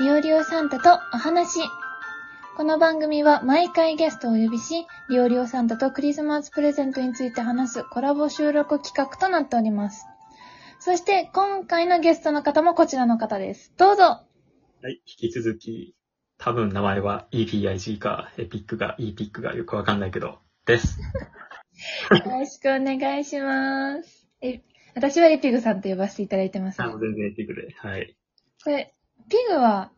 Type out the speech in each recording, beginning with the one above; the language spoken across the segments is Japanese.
リオリオサンタとお話。この番組は毎回ゲストをお呼びし、リオリオサンタとクリスマスプレゼントについて話すコラボ収録企画となっております。そして、今回のゲストの方もこちらの方です。どうぞはい、引き続き、多分名前は EPIG か、エピックが EPIC がよくわかんないけど、です。よろしくお願いします。え、私はエピグさんと呼ばせていただいてます、あの全然エピックで。はい。これ、ピグは、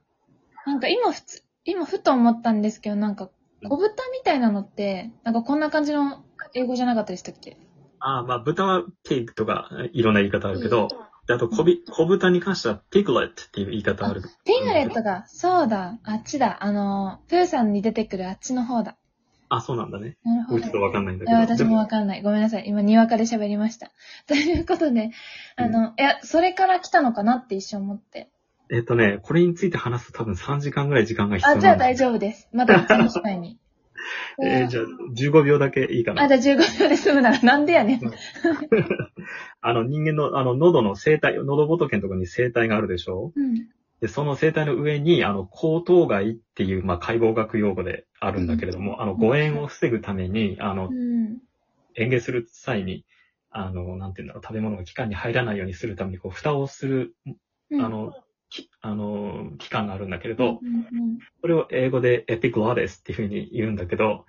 なんか今ふつ、今ふと思ったんですけど、なんか、小豚みたいなのって、なんかこんな感じの英語じゃなかったでしたっけ？ああ、まあ、豚はピッグとか、いろんな言い方あるけど、であと小び、小豚に関してはピグレットっていう言い方ある。ピグレットが、そうだ、あっちだ、あの、プーさんに出てくるあっちの方だ。あ、そうなんだね。なるほど。僕ちょっとわかんないんだけど。私もわでかんない。ごめんなさい。今、にわかで喋りました。ということで、あの、いや、それから来たのかなって一瞬思って。えっとね、これについて話すと多分3時間ぐらい時間が必要あ、じゃあ大丈丈夫です。まだその機会に。夫。えーじゃあ、15秒だけいいかな。あ、じゃあ15秒で済むならなんでやねん。あの、人間の、あの、喉の声帯、喉仏のところに声帯があるでしょ？うん。で、その声帯の上に、あの、口頭外っていう、まあ、解剖学用語であるんだけれども、あの、誤嚥を防ぐために、あのう、ん。嚥下する際に、あの、なんていうんだろう、食べ物が気管に入らないようにするために、こう、蓋をする、うんあ、の、きあの、器官があるんだけれど、うんそれを英語でエピグラデスっていうふうに言うんだけど、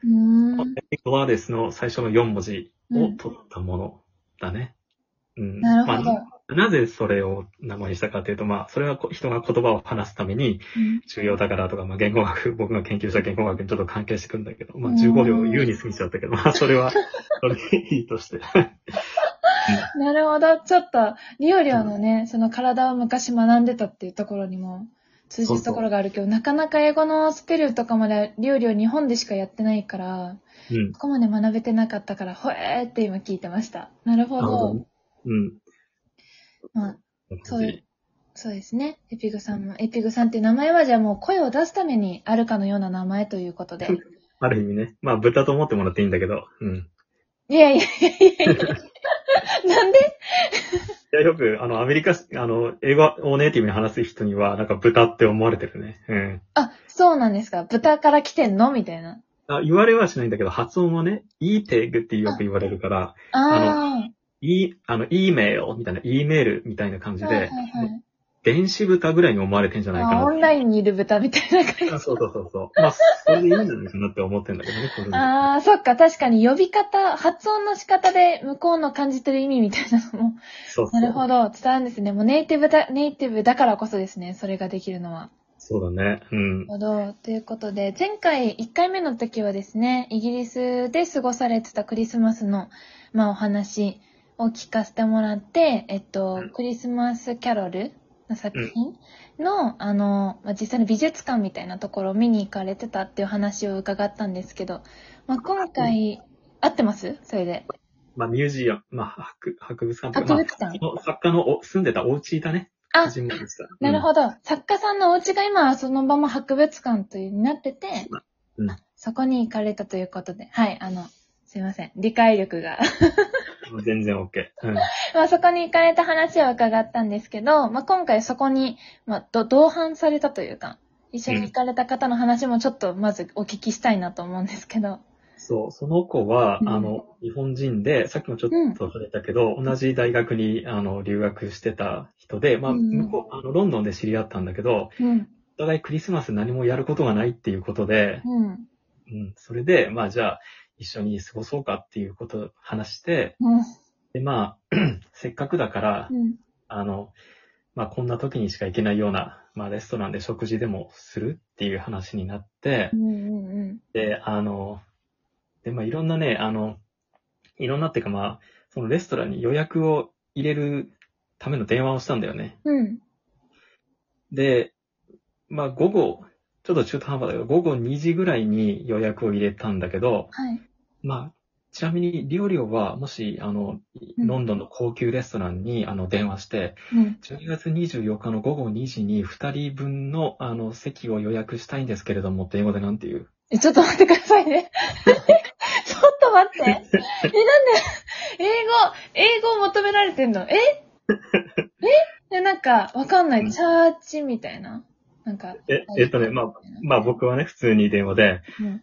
エピグラデスの最初の4文字を取ったものだね。うん。なるほど。まあなぜそれを名前にしたかというと、まあ、それはこ人が言葉を話すためにうん重要だからとか、まあ、言語学、僕が研究した言語学にちょっと関係してくるんだけど、まあ、うん15秒優に過ぎちゃったけど、まあ、それは、それでいいとして。なるほど。ちょっと、リオリオのね、その体を昔学んでたっていうところにも通じるところがあるけど、なかなか英語のスペルとかまでリオリオ日本でしかやってないから、うん。ここまで学べてなかったから、ほえーって今聞いてました。なるほど。ね。うん。まあ、そういうそうですね。エピグさんも、エピグさんっていう名前はじゃあもう声を出すためにあるかのような名前ということで。ある意味ね。まあ、豚と思ってもらっていいんだけど、うん。いやいやいやいやいや なんで？いや、よく、あの、アメリカ、あの、英語をネイティブに話す人には、なんか豚って思われてるね。うん。あ、そうなんですか？豚から来てんの？みたいな。あ言われはしないんだけど、発音はね、e テグってよく言われるから、あい、あの、e メールみたいな、e メールみたいな感じあ。で、はいはいはい。電子豚ぐらいに思われてんじゃないかなあ、オンラインにいる豚みたいな感じ。あそうそうそうそう。まあ、それでいいんじゃないかなって思ってんだけどね、これでああ、そっか、確かに呼び方、発音の仕方で向こうの感じてる意味みたいなのも、そうそう。なるほど、伝わるんですね。もうネイティブだ、ネイティブだからこそですね、それができるのは。そうだね。うんなる。ほど。ということで、前回1回目の時はですね、イギリスで過ごされてたクリスマスの、まあお話を聞かせてもらって、えっと、うんクリスマスキャロルの作品の、あの、まあ、実際の美術館みたいなところを見に行かれてたっていう話を伺ったんですけど、まあ今回、合ってます？それで。まあ、ミュージアム、まあ、博博物館と博物館まあ、作家のお住んでたお家だね。あ。なるほど。作家さんのお家が今はそのまま博物館というになってて、そこに行かれたということで、はい、あの、すいません。理解力が。うん。全然 OK。うん。まあそこに行かれた話を伺ったんですけど、まあ今回そこに、まあど同伴されたというか、一緒に行かれた方の話もちょっとまずお聞きしたいなと思うんですけど。そう、その子は、うんあの、日本人で、さっきもちょっと触れたけど、同じ大学に、あの、留学してた人で、まあ、うん向こう、あの、ロンドンで知り合ったんだけど、うん。お互いクリスマス何もやることがないっていうことで、うん。うん、それで、まあ、じゃあ、一緒に過ごそうかっていうことを話して、うん。で、まあ、せっかくだから、うん。あの、まあ、こんな時にしか行けないような、まあ、レストランで食事でもするっていう話になってう、ん。うん。で、あの、で、まあ、いろんなね、あの、いろんなっていうかまあ、そのレストランに予約を入れるための電話をしたんだよね。うん。で、まあ、午後、ちょっと中途半端だけど、午後2時ぐらいに予約を入れたんだけど、はい。まあ、ちなみに、リオリオは、もし、あの、うんロンドンの高級レストランに、あの、電話して、うん。12月24日の午後2時に2人分の、あの、席を予約したいんですけれどもって英語でなんて言う？え、ちょっと待ってくださいね。ちょっと待って。え、なんで、英語、英語を求められてんの？え？え？えなんか、わかんない。チャーチみたいな？なんか。え、えっとね、まあ、まあ僕はね、普通に電話で、うん。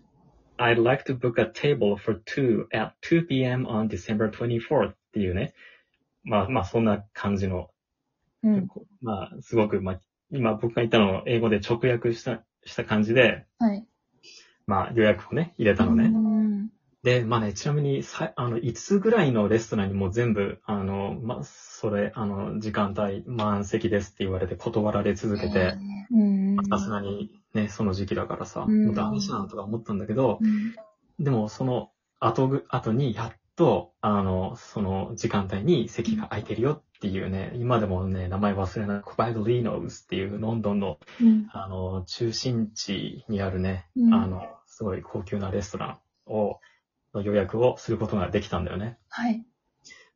I'd like to book a table for two at 2 p.m. on December 24th っていうね。まあまあそんな感じの、うん。まあすごく、まあ今僕が言ったのを英語で直訳した、した感じで、はい。まあ予約をね、入れたのね。うん。で、まあね、ちなみに、さ、あの、5つぐらいのレストランにも全部、あの、まあ、それ、あの、時間帯満席ですって言われて断られ続けて、うん。さすがにね、その時期だからさ、うんもうダメじゃんとか思ったんだけど、うん。でもその後ぐ、後にやっと、あの、その時間帯に席が空いてるよっていうね、今でもね、名前忘れない、クバイドリーノズっていうロンドンの、うん。あの、中心地にあるね、うんあの、すごい高級なレストランを、の予約をすることができたんだよね。はい。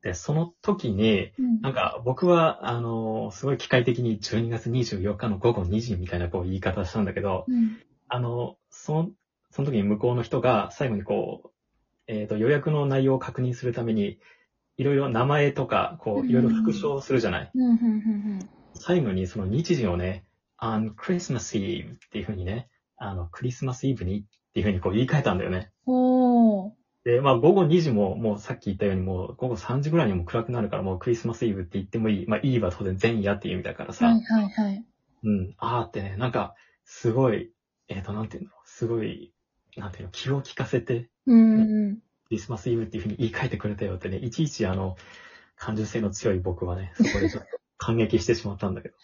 で、その時に、うん。なんか僕は、あの、すごい機械的に12月24日の午後2時みたいなこう言い方したんだけど、うん。あの、その、その時に向こうの人が最後にこう、えっ、と、予約の内容を確認するために、いろいろ名前とか、こう、いろいろ復唱するじゃない。最後にその日時をね、on Christmas Eve っていう風にね、あの、クリスマスイブにっていう風にこう言い換えたんだよね。おー。で、まあ午後2時ももうさっき言ったようにもう午後3時ぐらいにも暗くなるからもうクリスマスイブって言ってもいい。まあイーブは当然前夜っていう意味だからさ。はいはいはい。うん。あーってね、なんか、すごい、えっ、と、なんていうの、すごい、なんていうの、気を利かせて、うんうん。クリスマスイブっていうふうに言い換えてくれたよってね、いちいちあの、感受性の強い僕はね、そこでちょっと感激してしまったんだけど。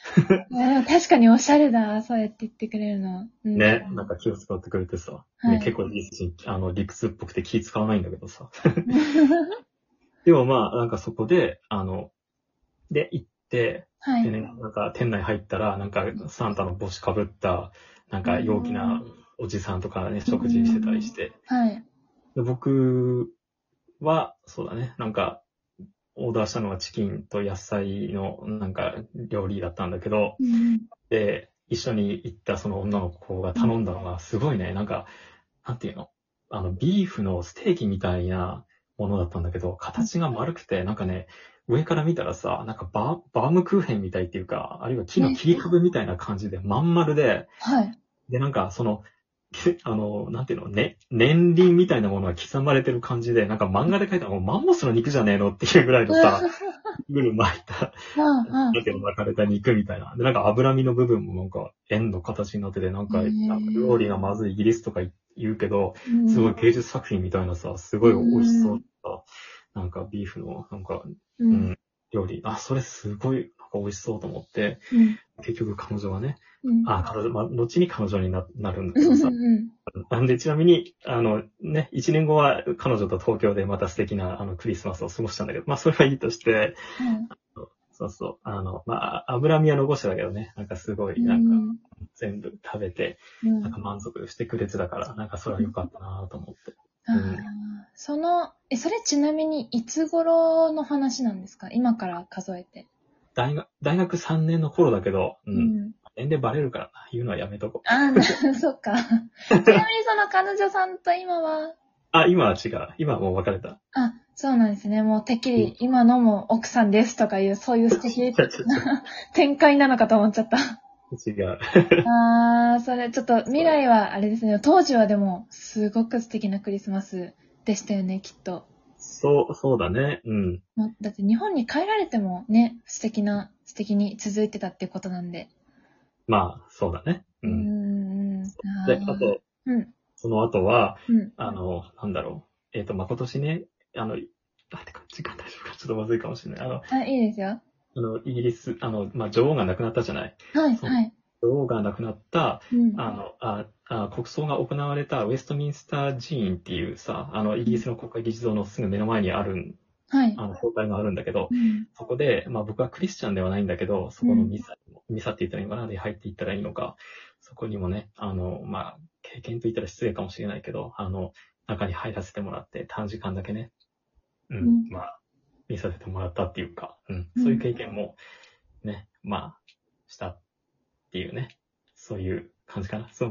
確かにおしゃれだ。そうやって言ってくれるの。うんね、なんか気を使ってくれてさ、はいね、結構いいし、あの、理屈っぽくて気使わないんだけどさ。でもまあ、なんかそこで、あの、で、行って、はい。でね、なんか店内入ったら、なんかサンタの帽子かぶった、なんか陽気なおじさんとかね、食事してたりして。はい。で僕は、そうだね、なんか、オーダーしたのはチキンと野菜のなんか料理だったんだけど、うん。で、一緒に行ったその女の子が頼んだのがすごいね、なんか、なんていうの？あの、ビーフのステーキみたいなものだったんだけど、形が丸くて、なんかね、上から見たらさ、なんかバーバームクーヘンみたいっていうか、あるいは木の切り株みたいな感じで、まん丸で、はい。で、なんかその、け あの、なんていうの、ね、年輪みたいなものが刻まれてる感じで、なんか漫画で描いたもうマンモスの肉じゃねえのっていうぐらいのさ、ぐる巻いた、だけど巻かれた肉みたいな。で、なんか脂身の部分もなんか円の形になってて、なんか、へーなんか料理がまずいイギリスとか言うけど、うんすごい芸術作品みたいなさ、すごい美味しそうだった。なんかビーフの、なんか、ううんん、料理。あ、それすごい、美味しそうと思って、うん。結局彼女はね、うん。あ、彼女、まあ、後に彼女にななるんだうんけどさ、うんなんで、ちなみに、あの、ね、一年後は彼女と東京でまた素敵な、あの、クリスマスを過ごしたんだけど、まあ、それはいいとして、そうそう、あの、まあ、脂身は残しただけどね、なんかすごい、なんか、全部食べて、うん。なんか満足してくれてたから、なんかそれは良かったなと思って。あー。その、え、それちなみにいつ頃の話なんですか？今から数えて。大学、大学3年の頃だけど、う。うんん。年齢バレるからな、言うのはやめとこう。ああ、な そっか。ちなみにその彼女さんと今は、あ、今は違う。今はもう別れた。あ、そうなんですね。もうてっきり今のも奥さんですとかいう、そういう素敵 な 展開なのかと思っちゃった。違う。あー、それちょっと未来はあれですね。当時はでも、すごく素敵なクリスマスでしたよね、きっと。そう、そうだね。うん。だって日本に帰られてもね、素敵な、素敵に続いてたっていうことなんで。まあ、そうだね。うーうん。ん。あで、ーあと、うん。その後は、うん。あの、なんだろう。えっ、と、まあ、今年ね、あの、あ、てか、時間大丈夫かちょっとまずいかもしれない。あの、あ、いいですよ。あの、イギリス、あの、まあ、女王が亡くなったじゃない。はい、そうはい。女王が亡くなった、うん。あの、あ、あ国葬が行われたウェストミンスター寺院っていうさ、あの、イギリスの国会議事堂のすぐ目の前にある、はい。あの、教会があるんだけど、うん。そこで、まあ僕はクリスチャンではないんだけど、そこのミサ、ミサって言ったらいいのかなで入っていったらいいのか、そこにもね、あの、まあ、経験と言ったら失礼かもしれないけど、あの、中に入らせてもらって短時間だけね、うん、うんまあ、見させてもらったっていうか、うん、うんそういう経験も、ね、まあ、したっていうね、そういう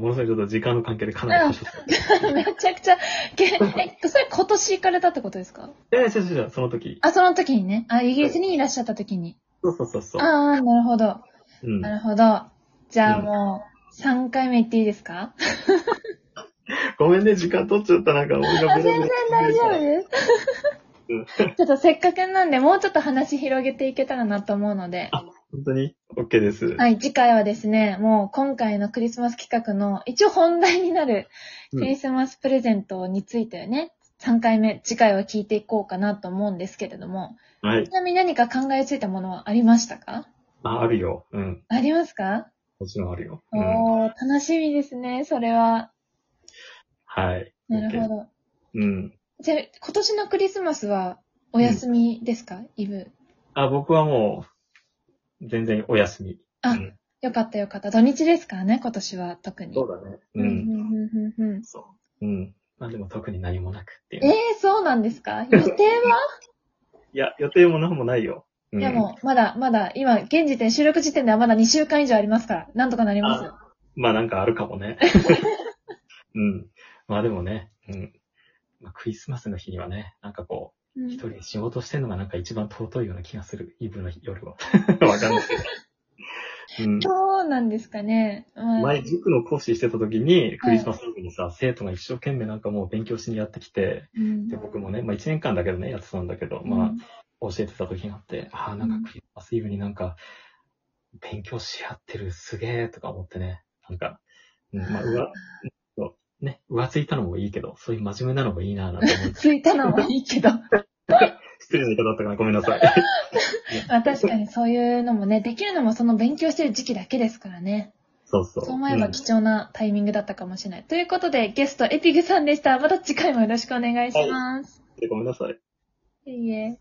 感じかな。そう、ものすごいちょっと時間の関係でかなり。めちゃくちゃ、けえ、それ今年行かれたってことですか？いやいや、違う違う、その時。あ、その時にね。あ、イギリスにいらっしゃった時に。そうそうそうそう。ああ、なるほど。うんな。るほど。じゃあうんも3回目言っていいですか？ごめんね、時間取っちゃった。なんか、俺がベラベラ全然大丈夫です。ちょっとせっかくなんで、もうちょっと話広げていけたらなと思うので。本当に ?OK です。はい、次回はですね、もう今回のクリスマス企画の一応本題になるクリスマスプレゼントについてね、3回目、次回は聞いていこうかなと思うんですけれども、はいち。なみに何か考えついたものはありましたか？あ、あるよ。うん。ありますか、もちろんあるよ。うん。おー、楽しみですね、それは。はい。なるほど。うん。じゃあ、今年のクリスマスはお休みですか、イブ。あ、僕はもう、全然お休み。あうんよかったよかった。土日ですからね、今年は特に。そうだね。う。うんん。うんうんうんうんそう。うん。まあでも特に何もなくっていうええー、そうなんですか？予定は、いや、予定も何もないよ。うんいやもう、まだ、まだ、今、現時点、収録時点ではまだ2週間以上ありますから、なんとかなりますよ。まあなんかあるかもね。うん。まあでもね、うん。まあ、クリスマスの日にはね、なんかこう、うん一人で仕事してるのがなんか一番尊いような気がする。イブの夜は。わかんないけど。うん。そうなんですかね。まあ前、塾の講師してた時に、クリスマスにさ、生徒が一生懸命なんかもう勉強しにやってきて、うんで、僕もね、まあ一年間だけどね、やってたんだけど、まあ、教えてた時があって、ああ、なんかクリスマスイブになんか、勉強し合ってる、すげえ、とか思ってね、なんか、うん、まあ、うわ、ね、浮ついたのもいいけど、そういう真面目なのもいいな、なんて思って、ついたのもいいけど。失礼な言い方だったかな、ごめんなさい。まあ確かにそういうのもね、できるのもその勉強してる時期だけですからね。そうそう。そう思えばん貴重なタイミングだったかもしれない。ということで、ゲストエピグさんでした。また次回もよろしくお願いします。ごめんなさい。いいえ。